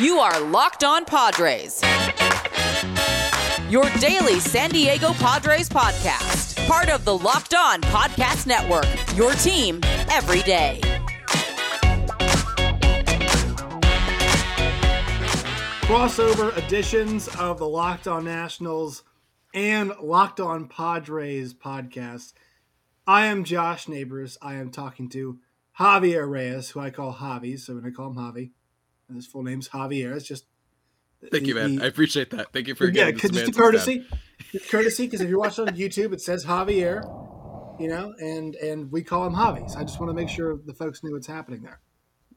You are Locked On Padres. Your daily San Diego Padres podcast. Part of the Locked On Podcast Network. Your team every day. Crossover editions of the Locked On Nationals and Locked On Padres podcast. I am Josh Neighbors. I am talking to Javier Reyes, who I call Javi, so when I call him Javi, and his full name's Javier. It's just Thank you, man. he- I appreciate that. Thank you for yeah, giving this because it's a courtesy. It's courtesy because if you're watching on YouTube, it says Javier, you know, and and we call him Javi. So I just want to make sure the folks knew what's happening there.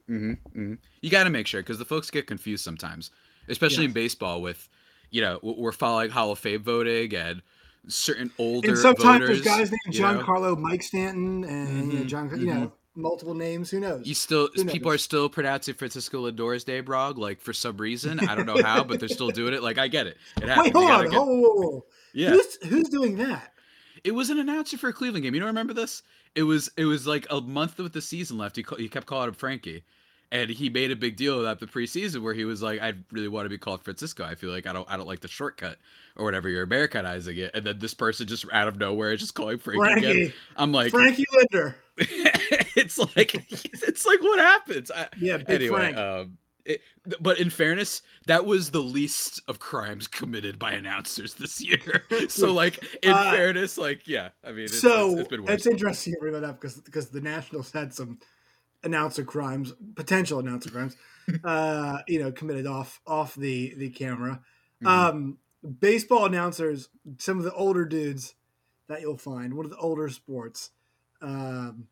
Mm-hmm, You got to make sure because the folks get confused sometimes, especially in baseball. With you know, we're following Hall of Fame voting and certain older And sometimes voters, there's guys named you know. Giancarlo Mike Stanton and you know, Mhm, John, you know, multiple names. Who knows? You still Who people are still pronouncing Francisco Lindor's Day, Brog, like for some reason. I don't know how, but they're still doing it. Like I get it. It. Wait, hold on. get- Whoa, whoa, whoa, yeah. Who's who's doing that? It was an announcer for a Cleveland game. You don't remember this? It was it was like a month with the season left. He he kept calling him Frankie, and he made a big deal of that the preseason where he was like, "I really want to be called Francisco. I feel like I don't I don't like the shortcut or whatever. You're Americanizing it." And then this person just out of nowhere is just calling Frankie. Again. Frankie. I'm like, Frankie Lindor. it's like it's like what happens? I, Yeah, Big anyway, Frank. um, it, but in fairness, that was the least of crimes committed by announcers this year. so, like, in Uh, fairness, like, yeah, I mean, it's, so it's, it's been worse. it's interesting you bring that up because because the Nationals had some announcer crimes, potential announcer crimes, uh, you know, committed off off the the camera. Mhm. Um, baseball announcers, some of the older dudes that you'll find, one of the older sports. Um,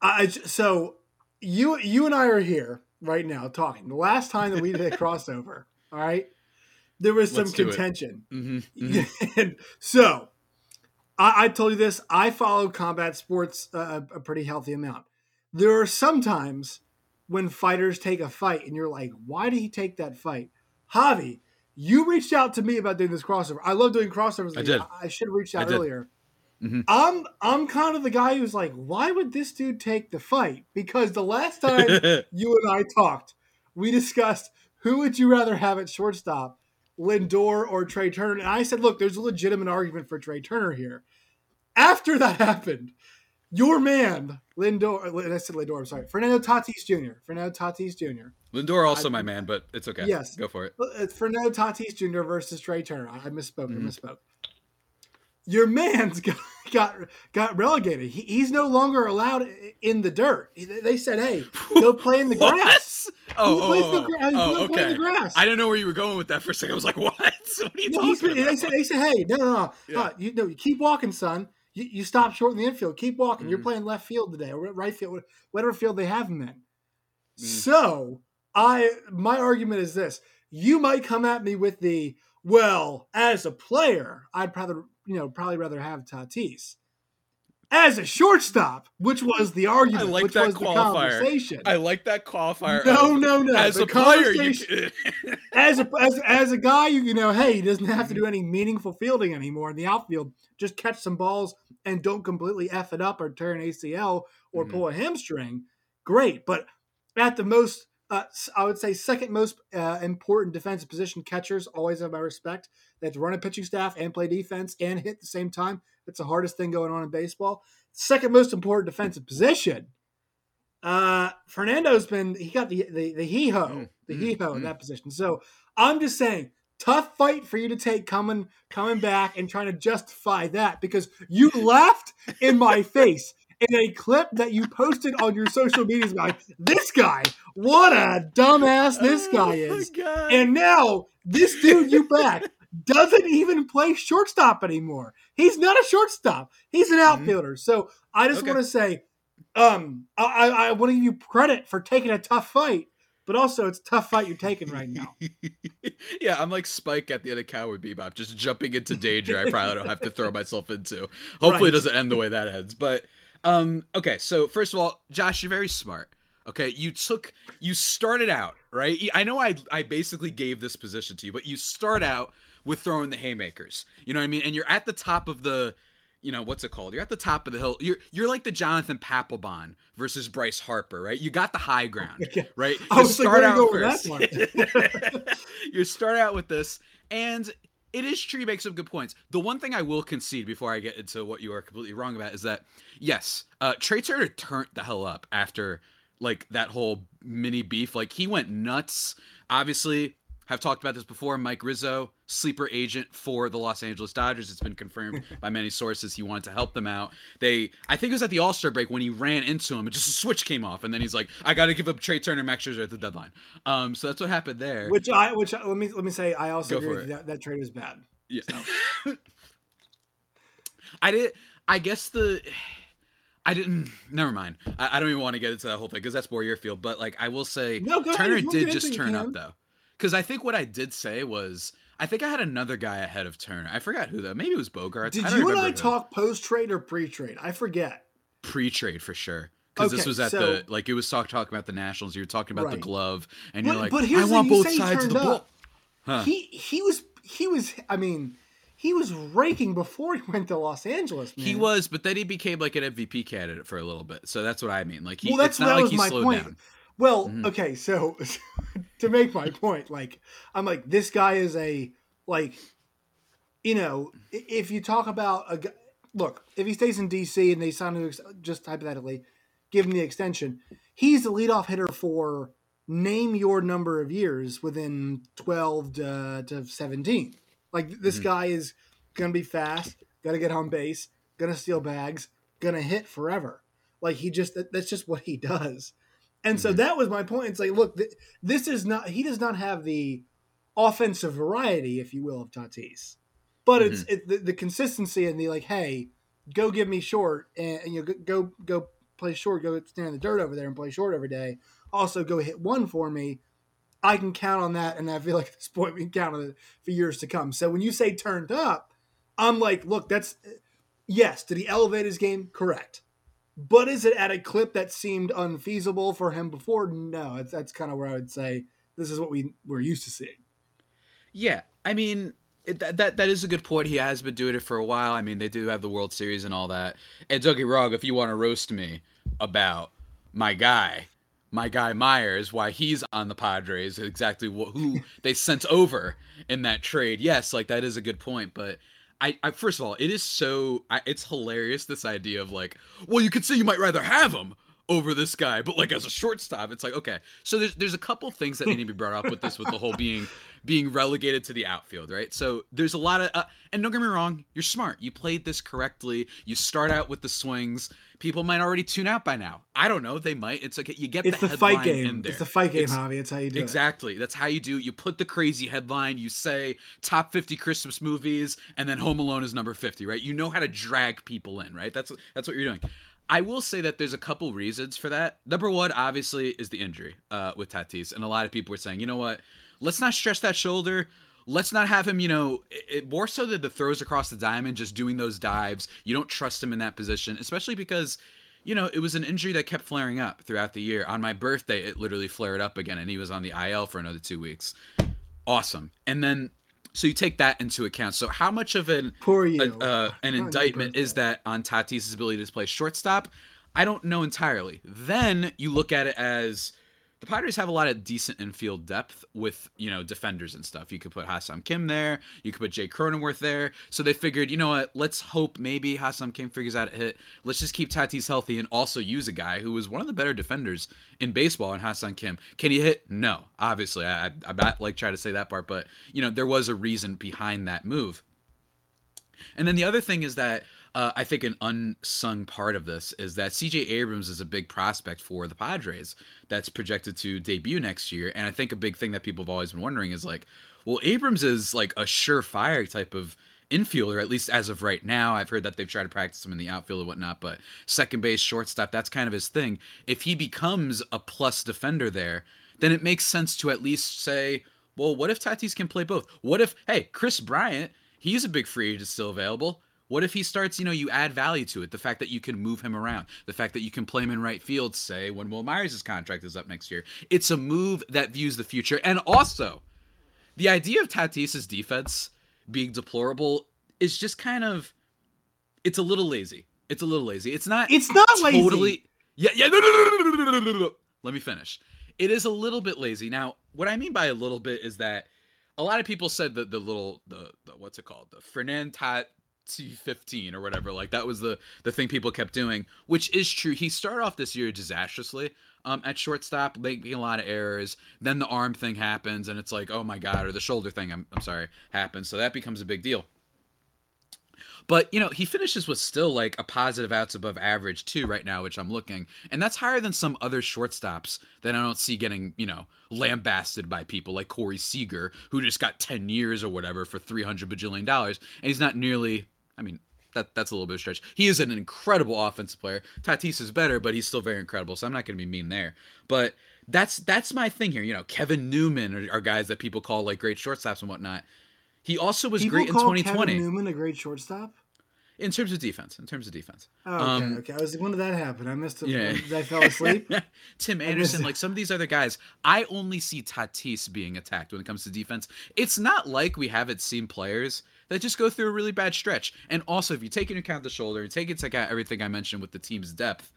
I I so you you and I are here right now talking. The last time that we did a crossover, all right, there was some Let's contention. Mhm, mhm. and so I, I told you this. I follow combat sports uh, a, pretty healthy amount. There are sometimes when fighters take a fight, and you're like, "Why did he take that fight?" Javi, you reached out to me about doing this crossover. I love doing crossovers. I did. I, should have reached out earlier. Mhm. I'm I'm kind of the guy who's like, "Why would this dude take the fight?" Because the last time you and I talked, we discussed who would you rather have at shortstop, Lindor or Trea Turner. And I said, look, there's a legitimate argument for Trea Turner here. After that happened, your man, Lindor, I said Lindor, I'm sorry, Fernando Tatis Jr., Fernando Tatis Jr. Lindor also I- my man, but it's okay. Yes. go for it. It's Fernando Tatis Jr. versus Trea Turner. I misspoke. Mhm. I misspoke. Your man's got got, got relegated. He, he's no longer allowed in the dirt. They said, "Hey, go play in the grass." Oh, oh, oh, the oh, the okay. grass. I don't know where you were going with that for a second. I was like, what? What are you No, talking they about? said, they said, hey, no, no, no, Yeah. uh, you know, you keep walking, son. You, you stop short in the infield. Keep walking. You're Mhm. playing left field today, or right field, whatever field they have him in. Mm. So, I my argument is this: you might come at me with the well, as a player, I'd rather, you know, probably rather have Tatis. As a shortstop, which was the argument, like which that was the qualifier. conversation. I like that qualifier. no, no, no. As The a player, you, conversation- as a as, as a guy, you, you know, hey, he doesn't have to Mm-hmm. do any meaningful fielding anymore in the outfield. Just catch some balls and don't completely f it up or tear an ACL or Mhm. pull a hamstring. Great, but at the most, uh, I would say second most uh, important defensive position, catchers always have my respect. They have to run a pitching staff and play defense and hit at the same time. It's the hardest thing going on in baseball. Second most important defensive position. Uh, Fernando's been he got the the, the hee ho Mm, the mm, hee ho in mm. that position. So I'm just saying, tough fight for you to take coming coming back and trying to justify that because you laughed in my face in a clip that you posted on your social media. Like this guy, what a dumbass this guy Oh is, God. and now this dude you back doesn't even play shortstop anymore. He's not a shortstop. He's an Mhm. outfielder. So I just Okay. want to say, um, I, I, I want to give you credit for taking a tough fight, but also it's a tough fight you're taking right now. yeah, I'm like Spike at the end of Cowboy Bebop, just jumping into danger. I probably don't have to throw myself into. Hopefully, Right. it doesn't end the way that ends. But um, okay. So first of all, Josh, you're very smart. Okay, you took you started out right. I know I I basically gave this position to you, but you start out with throwing the haymakers. You know what I mean? And you're at the top of the you know what's it called? You're at the top of the hill. You're you're like the Jonathan Papelbon versus Bryce Harper, right? You got the high ground, right? You I was like, start out first. you start out with this, and it is true. You make some good points. The one thing I will concede before I get into what you are completely wrong about is that yes, uh, Trea Turner turned the hell up after like that whole mini beef. Like he went nuts. Obviously, have talked about this before. Mike Rizzo, sleeper agent for the Los Angeles Dodgers. It's been confirmed by many sources he wanted to help them out. They, I think it was at the All Star break when he ran into him, and just a switch came off, and then he's like, "I got to give up Trea Turner, Max Scherzer at the deadline." Um, so that's what happened there. Which I, which let me let me say, I also Go agree that that trade was bad. Yeah. So. I did. I guess the. I didn't. Never mind. I, I don't even want to get into that whole thing because that's more your field. But like, I will say, no, Turner did just turn up though because I think what I did say was I think I had another guy ahead of Turner. I forgot who that. Maybe it was Bogart. Did you and I who. talk post trade or pre trade? I forget. Pre trade for sure. Because okay, this was at so, the like it was talk talking about the Nationals. You were talking about right. the glove, and but, you're like, but I want both sides of the ball. Huh. He he was he was. I mean, he was raking before he went to Los Angeles. Man. He was, but then he became like an MVP candidate for a little bit. So that's what I mean. Like he, well, that's, it's not that like he slowed point. down. Well, mm-hmm. okay, so to make my point, like I'm like this guy is a like you know if you talk about a look if he stays in DC and they sign him just hypothetically give him the extension, he's the leadoff hitter for name your number of years within 12 to, to 17. Like this mm-hmm. guy is gonna be fast, gonna get on base, gonna steal bags, gonna hit forever. Like he just that's just what he does. And so mm-hmm. that was my point. It's like, look, th- this is not, he does not have the offensive variety, if you will, of Tatis. But mm-hmm. it's it, the, the, consistency and the like, hey, go give me short and, and you know, go, go play short, go stand in the dirt over there and play short every day. Also, go hit one for me. I can count on that. And I feel like at this point, we can count on it for years to come. So when you say turned up, I'm like, look, that's, yes, did he elevate his game? Correct. But is it at a clip that seemed unfeasible for him before? No, that's, that's kind of where I would say this is what we we're used to seeing. Yeah, I mean it, that, that that is a good point. He has been doing it for a while. I mean, they do have the World Series and all that. And don't get wrong, if you want to roast me about my guy, my guy Myers, why he's on the Padres, exactly what, who they sent over in that trade. Yes, like that is a good point, but I, I first of all, it is so I, it's hilarious this idea of like, well, you could say you might rather have him over this guy, but like as a shortstop, it's like okay. So there's there's a couple things that need to be brought up with this, with the whole being being relegated to the outfield, right? So there's a lot of, uh, and don't get me wrong, you're smart. You played this correctly. You start out with the swings people might already tune out by now. I don't know. They might. It's like you get it's the, the fight game. It's the fight game, it's, Javi. It's how you do exactly. It. That's how you do. You put the crazy headline. You say top fifty Christmas movies, and then Home Alone is number fifty. Right? You know how to drag people in. Right? That's that's what you're doing. I will say that there's a couple reasons for that. Number one, obviously, is the injury uh, with Tatis, and a lot of people were saying, you know what? Let's not stress that shoulder let's not have him, you know, it, more so that the throws across the diamond, just doing those dives. You don't trust him in that position, especially because you know, it was an injury that kept flaring up throughout the year. On my birthday, it literally flared up again, and he was on the IL for another two weeks. Awesome. And then, so you take that into account. So, how much of an Poor you. A, uh, an indictment is that on Tatis's ability to play shortstop? I don't know entirely. Then you look at it as the Padres have a lot of decent infield depth with, you know, defenders and stuff. You could put Ha-Seong Kim there. You could put Jake Cronenworth there. So they figured, you know what, let's hope maybe Ha-Seong Kim figures out a hit. Let's just keep Tatis healthy and also use a guy who was one of the better defenders in baseball in Ha-Seong Kim. Can he hit? No. Obviously. I, I, I'm not like try to say that part, but, you know, there was a reason behind that move. And then the other thing is that uh, I think an unsung part of this is that CJ Abrams is a big prospect for the Padres that's projected to debut next year. And I think a big thing that people have always been wondering is like, well, Abrams is like a surefire type of infielder, at least as of right now. I've heard that they've tried to practice him in the outfield and whatnot, but second base, shortstop, that's kind of his thing. If he becomes a plus defender there, then it makes sense to at least say, well, what if Tatis can play both? What if, hey, Kris Bryant, he's a big free agent still available. What if he starts, you know, you add value to it? The fact that you can move him around, the fact that you can play him in right field, say, when Wil Myers' contract is up next year. It's a move that views the future. And also, the idea of Tatis' defense being deplorable is just kind of, it's a little lazy. It's a little lazy. It's not, it's not totally, lazy. Yeah, yeah, Let me finish. It is a little bit lazy. Now, what I mean by a little bit is that a lot of people said that the little, the, the what's it called? The Fernand Tat T15 or whatever like that was the the thing people kept doing, which is true. He started off this year disastrously um, at shortstop, making a lot of errors. Then the arm thing happens, and it's like, oh my god, or the shoulder thing. I'm I'm sorry, happens. So that becomes a big deal. But you know, he finishes with still like a positive outs above average too right now, which I'm looking, and that's higher than some other shortstops that I don't see getting you know lambasted by people like Corey Seager, who just got 10 years or whatever for 300 bajillion dollars, and he's not nearly. I mean, that that's a little bit of stretch. He is an incredible offensive player. Tatis is better, but he's still very incredible. So I'm not going to be mean there. But that's that's my thing here. You know, Kevin Newman are, are guys that people call like great shortstops and whatnot. He also was People great in call 2020 Kevin Newman a great shortstop. in terms of defense. In terms of defense. Oh, okay, Um, okay. I was like, when did that happen? I missed it. Yeah. I fell asleep? Tim Anderson, like some of these other guys, I only see Tatis being attacked when it comes to defense. It's not like we haven't seen players that just go through a really bad stretch. And also, if you take into account the shoulder and take into account everything I mentioned with the team's depth,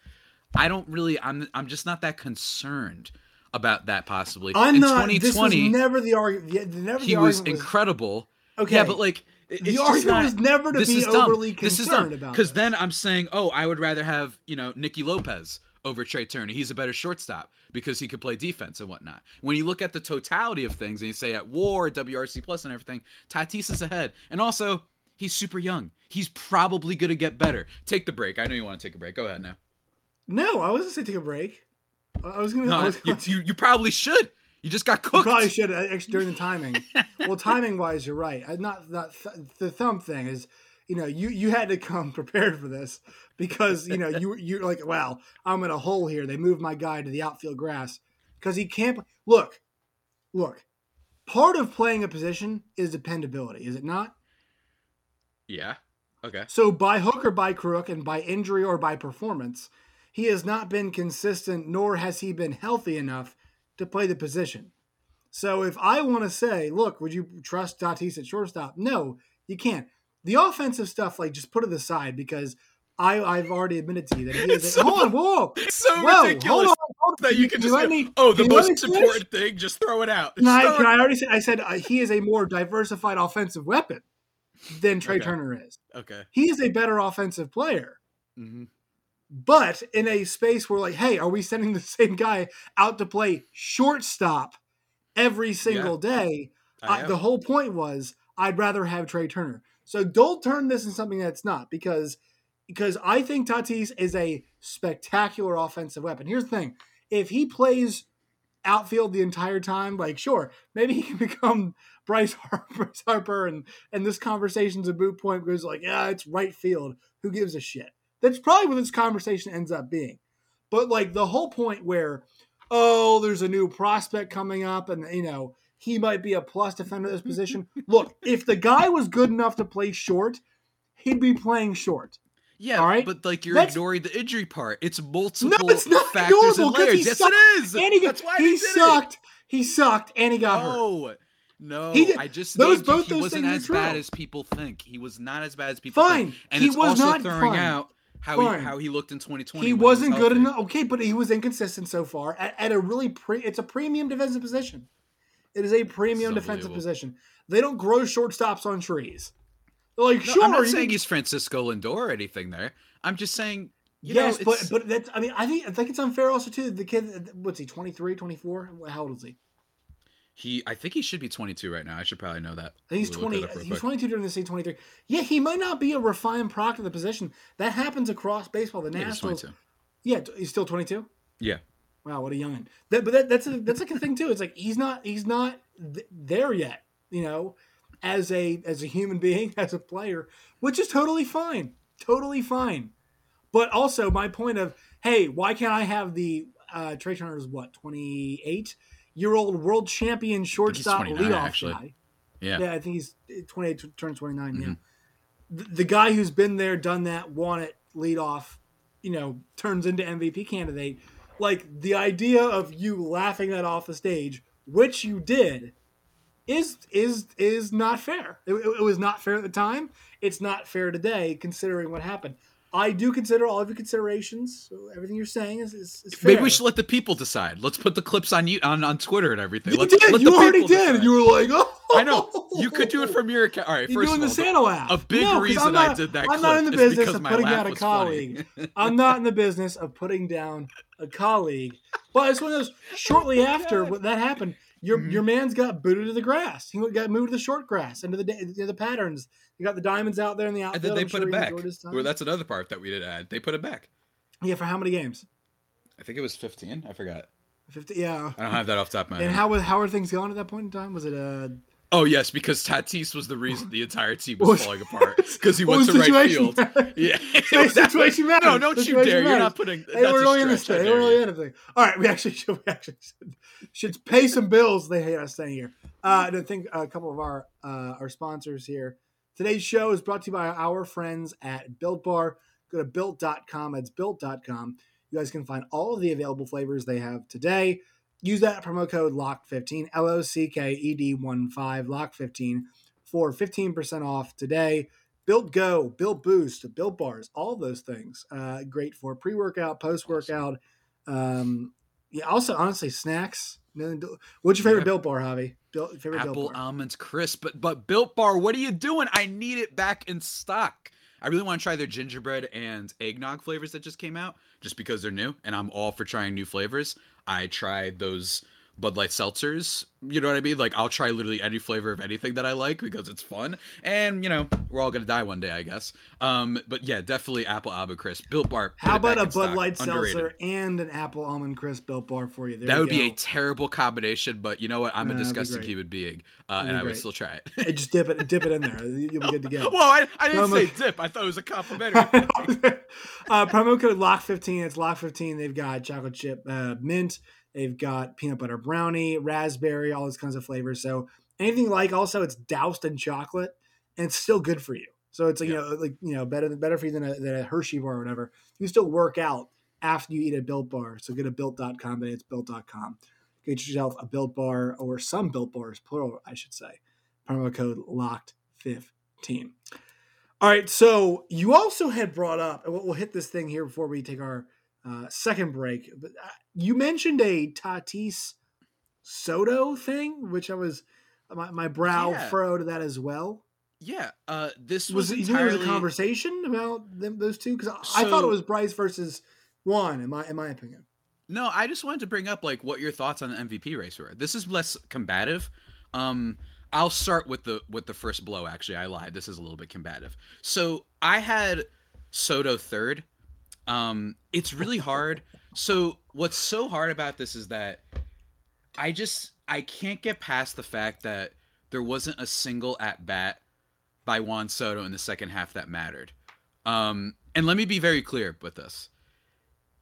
I don't really, I'm, I'm just not that concerned about that possibly. I'm In not. This was 2020, never the argument. Never he the was argument incredible. Okay. Yeah, but like, it- the argument not- was never to this be is dumb. overly This is concerned dumb about. because then I'm saying, oh, I would rather have you know Nicky Lopez over Trea Turner. He's a better shortstop because he could play defense and whatnot. When you look at the totality of things and you say at WAR, WRC plus, and everything, Tatis is ahead, and also he's super young. He's probably gonna get better. Take the break. I know you want to take a break. Go ahead now. no, I wasn't saying take a break. I was gonna. I No, was you, gonna you, you probably should. You just got You cooked. probably should uh, actually during the timing. well, timing wise, you're right. I, not not th- the thumb thing is, you know, you you had to come prepared for this because you know you you're like, wow, I'm in a hole here. They moved my guy to the outfield grass because he can't. Look, look. Part of playing a position is dependability, is it not? Yeah. Okay. So by hook or by crook, and by injury or by performance, he has not been consistent, nor has he been healthy enough to play the position. So if I want to say, look, would you trust Tatis at shortstop? No, you can't. The offensive stuff, like, just put it aside because I, I've already admitted to you that he is. So- hold on, whoa, It's so whoa, ridiculous hold on, hold on. that you can just go, me- oh, the can you let most important thing, just throw it out. Can I, I already say? I said uh, he is a more diversified offensive weapon than Trey Okay. Turner is. Okay. He is a better offensive player. hmm but in a space where like hey are we sending the same guy out to play shortstop every single day I I, the whole point was i'd rather have trea turner so don't turn this into something that's not because because i think tatis is a spectacular offensive weapon. Here's the thing. If he plays outfield the entire time like sure maybe he can become bryce harper, harper and and this conversation's a moot point because like yeah it's right field. Who gives a shit? That's probably what this conversation ends up being. But like the whole point where, oh, there's a new prospect coming up, and you know he might be a plus defender at this position. Look, if the guy was good enough to play short, he'd be playing short. Yeah, All right? but like you're That's- ignoring the injury part. It's multiple no, it's not factors and he layers. Yes, sucked, it is. And he, That's why he did sucked. He sucked, and he It. got hurt. No, no. He did- I just those- both he those wasn't as bad as people think. He was not as bad as people Fine, think. And he it's was also not throwing fine. out how Fine. he how he looked in 2020. He wasn't was good enough. Okay, but he was inconsistent so far at, at a really pre. It's a premium defensive position. It is a premium defensive position. They don't grow shortstops on trees. They're like, No, sure, I'm not saying can- he's Francisco Lindor or anything there. I'm just saying, you yes, know, but but that's. I mean, I think I think it's unfair also too. The kid, what's he? 23, 24? How old is he? he, I think he should be 22 right now. I should probably know that. He's twenty. that He's twenty two during the season. Twenty three. Yeah, he might not be a refined product of the position. That happens across baseball. The Yeah, Nationals. 22. Yeah, he's still twenty two. Yeah. Wow, what a youngin! That, but that, that's a, that's like a thing too. It's like he's not he's not th- there yet. You know, as a as a human being, as a player, which is totally fine, totally fine. But also my point of hey, why can't I have the uh, Trea Turner's what twenty eight year old world champion shortstop 29, leadoff actually. guy? Yeah. Yeah, I think he's 28, turns 29. Yeah. Mhm. The, the guy who's been there, done that, won it, lead off, you know, turns into MVP candidate. Like the idea of you laughing that off the stage, which you did, is is is not fair. It, it- was not fair at the time. it's not fair today considering what happened. I do consider all of your considerations. So everything you're saying is, is, is Maybe we should let the people decide. Let's put the clips on you on, on Twitter and everything. You Let's, did. let You the already did. decide. You were like, oh. I know. You could do it from your account. All right, You're first doing of the all, Santa app. a big No, reason not, I did that I'm not in the business of putting down a colleague. I'm not in the business of putting down a colleague. But it's one of those. Shortly oh after what that happened, your Mhm. your man's got booted to the grass. He got moved to the short grass into the the, the patterns. You got the diamonds out there in the outfield. And then they I'm put sure it back. enjoyed his time. Well, that's another part that we did add. They put it back. yeah, for how many games? I think it was 15. I forgot. Fifty. Yeah. I don't have that off the top of my And head. how was how are things going at that point in time? Was it uh oh yes, because Tatis was the reason the entire team was was- falling apart because he went to right field. Yeah, Hey, situation matters. No, don't you Situation dare! You're not putting. Hey, that's we're really in this stretch, I thing. We're really you. in this thing. All right, we actually should we actually should, should pay some bills. They hate us saying here. Uh, and I think a couple of our uh, our sponsors here. Today's show is brought to you by our friends at Built Bar. Go to built.com. That's built.com. You guys can find all of the available flavors they have today. Use that promo code LOCK15, L O C K E D 1 5, LOCK15 for 15% off today. Built Go, Built Boost, Built Bars, all those things. Uh, great for pre workout, post workout. Um, yeah, also, honestly, snacks. What's your favorite Yeah. Built Bar, Javi? Built, favorite Apple Built Bar? almonds crisp, but but Built Bar, what are you doing? I need it back in stock. I really want to try their gingerbread and eggnog flavors that just came out, just because they're new, and I'm all for trying new flavors. I tried those Bud Light seltzers. You know what I mean? Like I'll try literally any flavor of anything that I like because it's fun, and you know we're all gonna die one day, I guess. Um, but yeah, definitely Apple almond crisp, Built Bar. How about a Bud stock. Light Underrated. seltzer and an Apple Almond Crisp Built Bar for you? There That you would be a terrible combination, but you know what? I'm Nah, a disgusting human being, uh, and I would still try it. Hey, just dip it, dip it in there. You'll be good to go. Well, I, I didn't No, say I'm- dip. I thought it was a complimentary. uh, promo code lock15 it's lock15 they've got chocolate chip uh, mint. They've got peanut butter brownie raspberry all those kinds of flavors. So anything like also it's doused in chocolate and it's still good for you. So it's like you know like you know better better for you than a, than a hershey bar or whatever. You still work out after you eat a built bar. So go to built.com but it's built.com get yourself a built bar or some built bars plural i should say. Promo code locked 15 all right, so you also had brought up, and we'll, hit this thing here before we take our uh, second break. But uh, you mentioned a Tatis Soto thing, which I was my, my brow Yeah. furrowed to that as well. yeah, uh, this Was, was, it there was entirely a conversation about them, those two? Because I, I thought it was Bryce versus Juan, in my in my opinion. No, I just wanted to bring up like what your thoughts on the MVP race were. This is less combative. Um, I'll start with the with the first blow. Actually, I lied. This is a little bit combative. So I had Soto third. Um, it's really hard. So what's so hard about this is that I just I can't get past the fact that there wasn't a single at bat by Juan Soto in the second half that mattered. Um, and let me be very clear with this.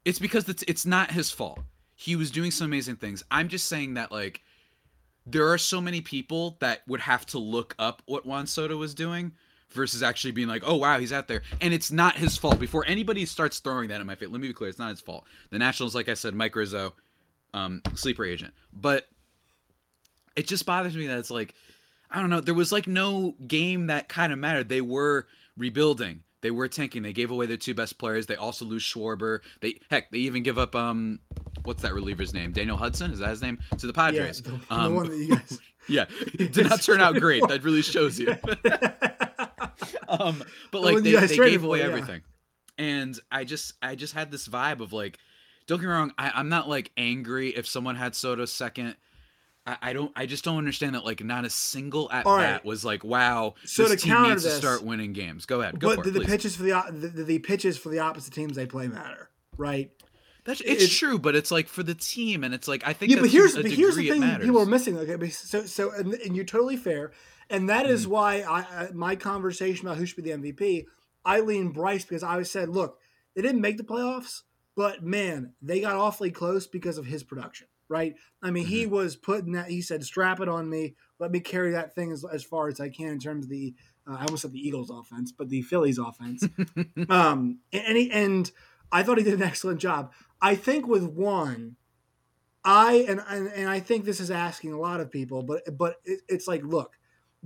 It's because it's it's not his fault. He was doing some amazing things. I'm just saying that like there are so many people that would have to look up what Juan Soto was doing versus actually being like, oh wow, he's out there. And it's not his fault. Before anybody starts throwing that in my face, let me be clear, it's not his fault. The Nationals, like I said, Mike Rizzo, um, sleeper agent. But it just bothers me that it's like, I don't know, there was like no game that kind of mattered. They were rebuilding. They were tanking. They gave away their two best players. They also lose Schwarber. They heck, they even give up um what's that reliever's name? Daniel Hudson, is that his name? To the Padres. Yeah, the, the Um, one that you guys. Yeah, it did not turn out great. That really shows you. um, but like they, they gave for, away yeah. everything, and I just I just had this vibe of like, don't get me wrong, I, I'm not like angry if someone had Soto second. I, don't. I just don't understand that like not a single at bat right. was like, wow, So this to team needs to start winning games. Go ahead, go but for did it, the please. pitches for the, the the pitches for the opposite teams they play matter, right? That's, it's it- true, but it's like for the team, and it's like I think yeah, but here's a but here's the thing people are missing. Okay, so so and, and you're totally fair, and that is Mm-hmm. why I, I my conversation about who should be the MVP, I lean Bryce because I said, look, they didn't make the playoffs, but man, they got awfully close because of his production, right? I mean, he Mm-hmm. was putting that. He said, strap it on me, let me carry that thing as, as far as I can in terms of the. Uh, I almost said the Eagles offense, but the Phillies offense. um, and he, and I thought he did an excellent job. I think with one, I and, and and I think this is asking a lot of people, but but it, it's like, look,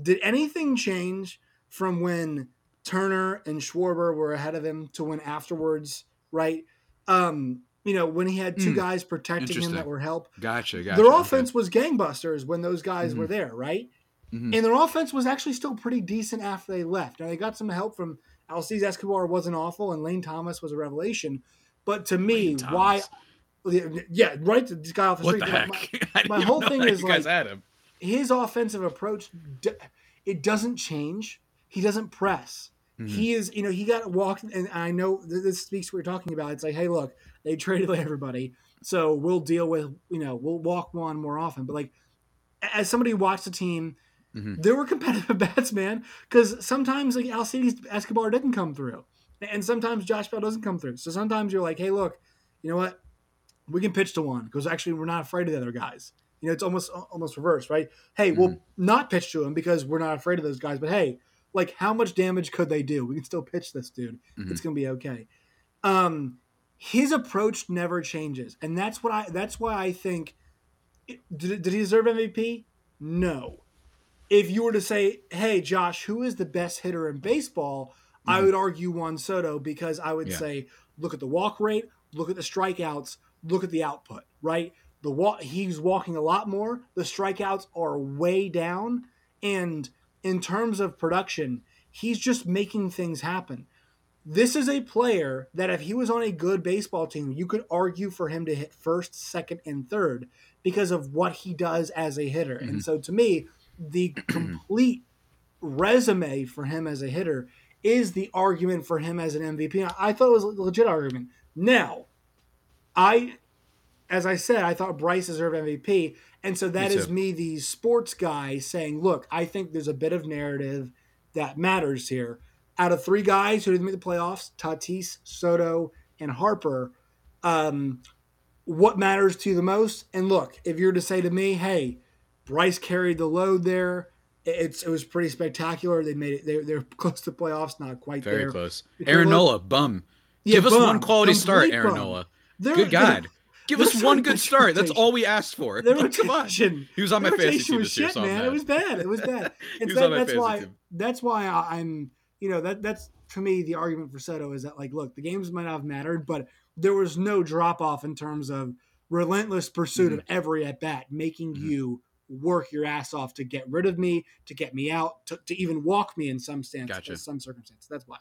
did anything change from when Turner and Schwarber were ahead of him to win afterwards, right? Um, you know, when he had two Mm. guys protecting him that were help. Gotcha. Gotcha. Their okay. offense was gangbusters when those guys were Mhm. there, right? Mhm. And their offense was actually still pretty decent after they left. Now they got some help from Alcides Escobar wasn't awful, and Lane Thomas was a revelation. But to me, why? Yeah, right. This guy off the What street. the heck? my- my whole thing is like- his offensive approach, it doesn't change. He doesn't press. Mhm. He is, you know, he got walked, and I know this speaks to what we're talking about. It's like, hey, look, they traded everybody, so we'll deal with, you know, we'll walk Juan more often. But like, as somebody who watched the team, Mhm. there were competitive bats, man. Because sometimes like Alcides Escobar didn't come through, and sometimes Josh Bell doesn't come through. So sometimes you're like, hey, look, you know what? We can pitch to Juan because actually we're not afraid of the other guys. You know, it's almost almost reverse, right? Hey, we'll not pitch to him because we're not afraid of those guys. But hey, like, how much damage could they do? We can still pitch this dude. It's gonna be okay. Um, his approach never changes, and that's what I. That's why I think. Did, did he deserve MVP? No. If you were to say, "Hey, Josh, who is the best hitter in baseball?" I mm. would argue Juan Soto because I would Yeah. say, look at the walk rate, look at the strikeouts, look at the output. Right, the walk he's walking a lot more. The strikeouts are way down, and in terms of production, he's just making things happen. This is a player that if he was on a good baseball team, you could argue for him to hit first, second, and third because of what he does as a hitter. And mm-hmm. so to me, the complete resume for him as a hitter is the argument for him as an MVP. I thought it was a legit argument. Now, I as I said, I thought Bryce deserved MVP. And so that Me is me, the sports guy, saying, look, I think there's a bit of narrative that matters here. Out of three guys who didn't make the playoffs, Tatis, Soto, and Harper, um, what matters to you the most? And look, if you're to say to me, hey, Bryce carried the load there, it's it was pretty spectacular. They made it. They're, they're close to playoffs, not quite Very there. close. Aaron Nola, bum. Yeah, Give us one quality start, Aaron bum. Nola. Good God. Give us one good start. That's all we asked for. Their Like, come on. He was on my fantasy team was this year, shit, so man. It was bad. It was bad. And was my that's why. team. That's why I'm. You know that that's to me the argument for Soto is that like, look, the games might not have mattered, but there was no drop off in terms of relentless pursuit Mm-hmm. of every at bat, making you work your ass off to get rid of me, to get me out, to, to even walk me in some stance, Gotcha. Uh, some circumstances. That's why.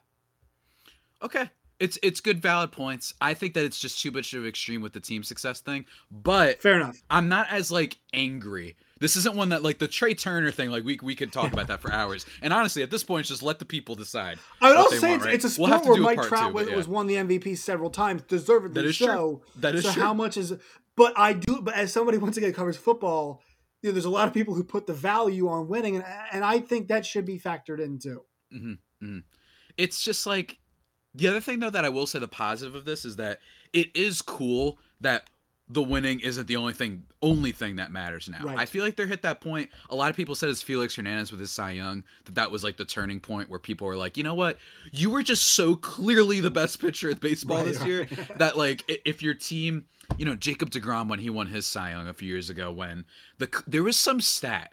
Okay. It's it's good valid points. I think that it's just too much of an extreme with the team success thing, but Fair enough. I'm not as like angry. This isn't one that like the Trea Turner thing. Like we we could talk about that for hours. And honestly, at this point, just let the people decide. I would also say want, it's, right? it's a We'll sport where Mike Trout two, was, yeah. was won the MVP several times, deservedly That is true. so. That is so true. how much is? But I do. But as somebody once again covers football, you know, there's a lot of people who put the value on winning, and and I think that should be factored in too. Mm-hmm, mm-hmm. it's just like the other thing though that I will say the positive of this is that it is cool that the winning isn't the only thing only thing that matters now. Right. I feel like they're hit that point. A lot of people said it's Felix Hernandez with his Cy Young that that was like the turning point where people were like, you know what, you were just so clearly the best pitcher at baseball Right, this right. year that like if your team, you know, Jacob Degrom when he won his Cy Young a few years ago when the there was some stat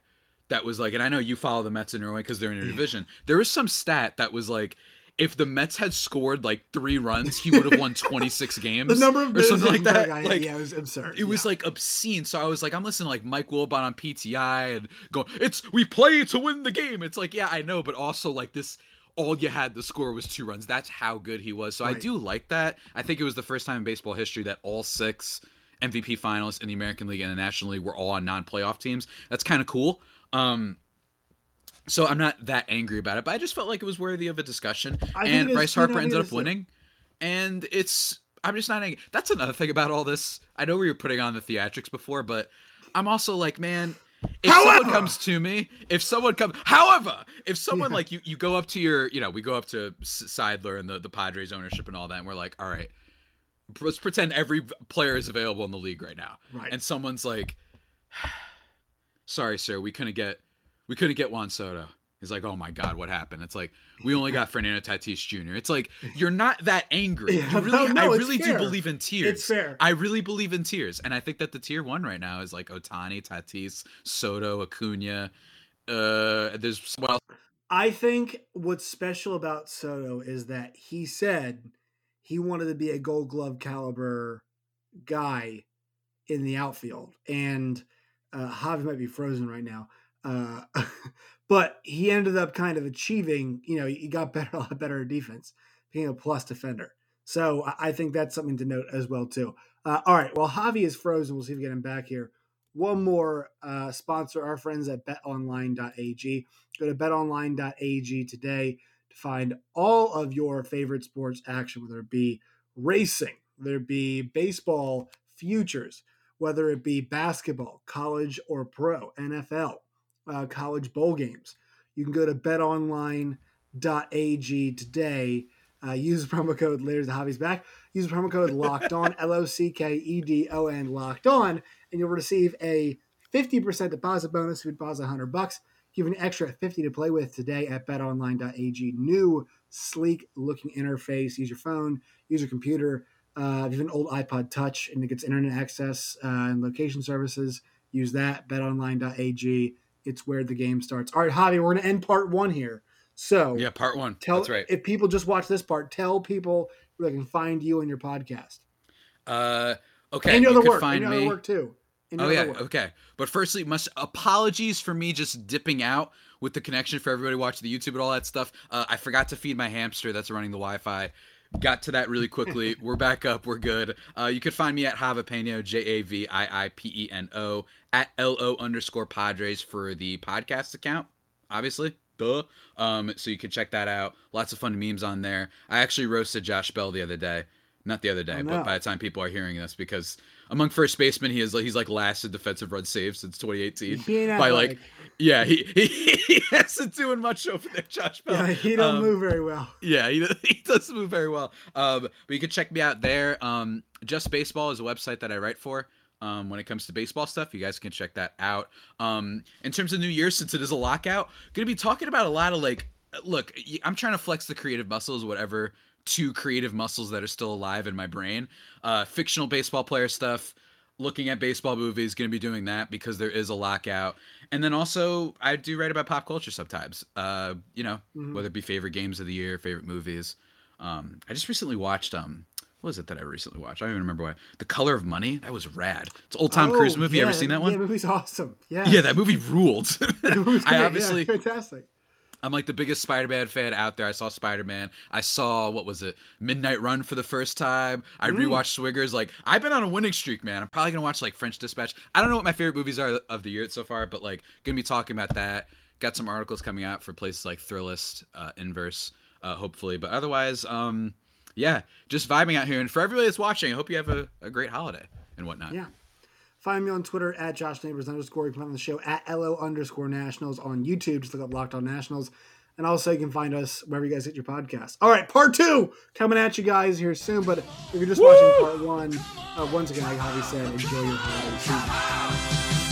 that was like, and I know you follow the Mets in Norway because they're in your division. There was some stat that was like, if the Mets had scored like three runs, he would have won 26 games. The number of or something like that. I- Like, yeah, it was absurd. it was yeah. like obscene. So I was like, I'm listening to like Mike Wilbon on PTI and going, it's we play to win the game. It's like, yeah, I know, but also like this, all you had the score was two runs. That's how good he was. So I do like that. I think it was the first time in baseball history that all six MVP finalists in the American League and the National League were all on non-playoff teams. That's kind of cool. Um, so I'm not that angry about it, but I just felt like it was worthy of a discussion. I And Bryce Harper ended up winning, and it's I'm just not angry. That's another thing about all this. I know we were putting on the theatrics before, but I'm also like, man, if However- someone comes to me, if someone comes, however, if someone Yeah. like you, you go up to your, you know, we go up to Seidler and the the Padres ownership and all that, and we're like, all right, let's pretend every player is available in the league right now, Right. and someone's like, sorry, sir, we couldn't get, we couldn't get Juan Soto. He's like, oh my god, what happened? It's like we only got Fernando Tatis Jr. It's like you're not that angry. Yeah, You really, no, no, I really do believe in tears. It's fair. I really believe in tiers, and I think that the tier one right now is like Ohtani, Tatis, Soto, Acuna. Uh, there's else I think what's special about Soto is that he said he wanted to be a Gold Glove caliber guy in the outfield, and uh, Javi might be frozen right now. Uh, but he ended up kind of achieving, you know, he got better, a lot better defense, being a plus defender. So I think that's something to note as well too. Uh, all right, well Javi is frozen. We'll see if we get him back here. One more uh, sponsor, our friends at BetOnline.ag. Go to BetOnline.ag today to find all of your favorite sports action, whether it be racing, whether it be baseball futures, whether it be basketball, college or pro, NFL, uh, college bowl games. You can go to betonline.ag today. Uh, use promo code Layers the Hobbies Back. Use promo code Locked On, L O C K E D O N, Locked On, and you'll receive a 50% deposit bonus if you deposit 100 bucks. Give an extra 50 to play with today at betonline.ag. New, sleek looking interface. Use your phone, use your computer. Uh, if you have an old iPod Touch and it gets internet access uh, and location services, use that. BetOnline.ag. It's where the game starts. All right, Javi, we're going to end part one here. So yeah, part one. Tell, That's right. If people just watch this part, tell people where they can find you and your podcast. Uh, okay. And your you other could work. Find and your me. other work too. Oh yeah, work. okay. But firstly, must apologies for me just dipping out with the connection for everybody watching the YouTube and all that stuff. Uh, I forgot to feed my hamster that's running the Wi-Fi. Got to that really quickly. we're back up. We're good. Uh, you can find me at Javiipeno, J A V I I P E N O, at L O underscore Padres for the podcast account, obviously. Duh. Um, so you can check that out. Lots of fun memes on there. I actually roasted Josh Bell the other day. Not the other day, Oh, but by the time people are hearing this, because among first basemen, he is he's like last in defensive run saves since 2018. By like, athletic. Yeah, he, he he hasn't doing much over there, Josh Bell. yeah, he don't Um, move very well. yeah, he, he doesn't move very well. Um, but you can check me out there. Um, Just Baseball is a website that I write for. Um, when it comes to baseball stuff, you guys can check that out. Um, in terms of New Year, since it is a lockout, gonna be talking about a lot of like, look, I'm trying to flex the creative muscles, whatever two creative muscles that are still alive in my brain. Uh, fictional baseball player stuff, looking at baseball movies, gonna be doing that because there is a lockout. And then also, I do write about pop culture sometimes. Uh, you know, Mhm. whether it be favorite games of the year, favorite movies. Um, I just recently watched um, what was it that I recently watched? I don't even remember why. The Color of Money. That was rad. It's an old Tom Cruise Oh, movie. yeah, Ever seen that one? Yeah, movie's awesome. Yeah. Yeah, that movie ruled. It was great. I Yeah, fantastic. I'm like the biggest Spider-Man fan out there. I saw Spider-Man. I saw what was it, Midnight Run for the first time. I Mm. rewatched Swiggers. Like I've been on a winning streak, man. I'm probably gonna watch like French Dispatch. I don't know what my favorite movies are of the year so far, but like gonna be talking about that. Got some articles coming out for places like Thrillist, uh, Inverse, uh, hopefully. But otherwise, um, yeah, just vibing out here. And for everybody that's watching, I hope you have a, a great holiday and whatnot. Yeah. Find me on Twitter at Josh Neighbors underscore. You can find the show at LO underscore nationals on YouTube. Just look up Locked On Nationals. And also, you can find us wherever you guys get your podcast. All right, part two coming at you guys here soon. But if you're just watching part one, uh, once again, like Javi said, enjoy your holiday season.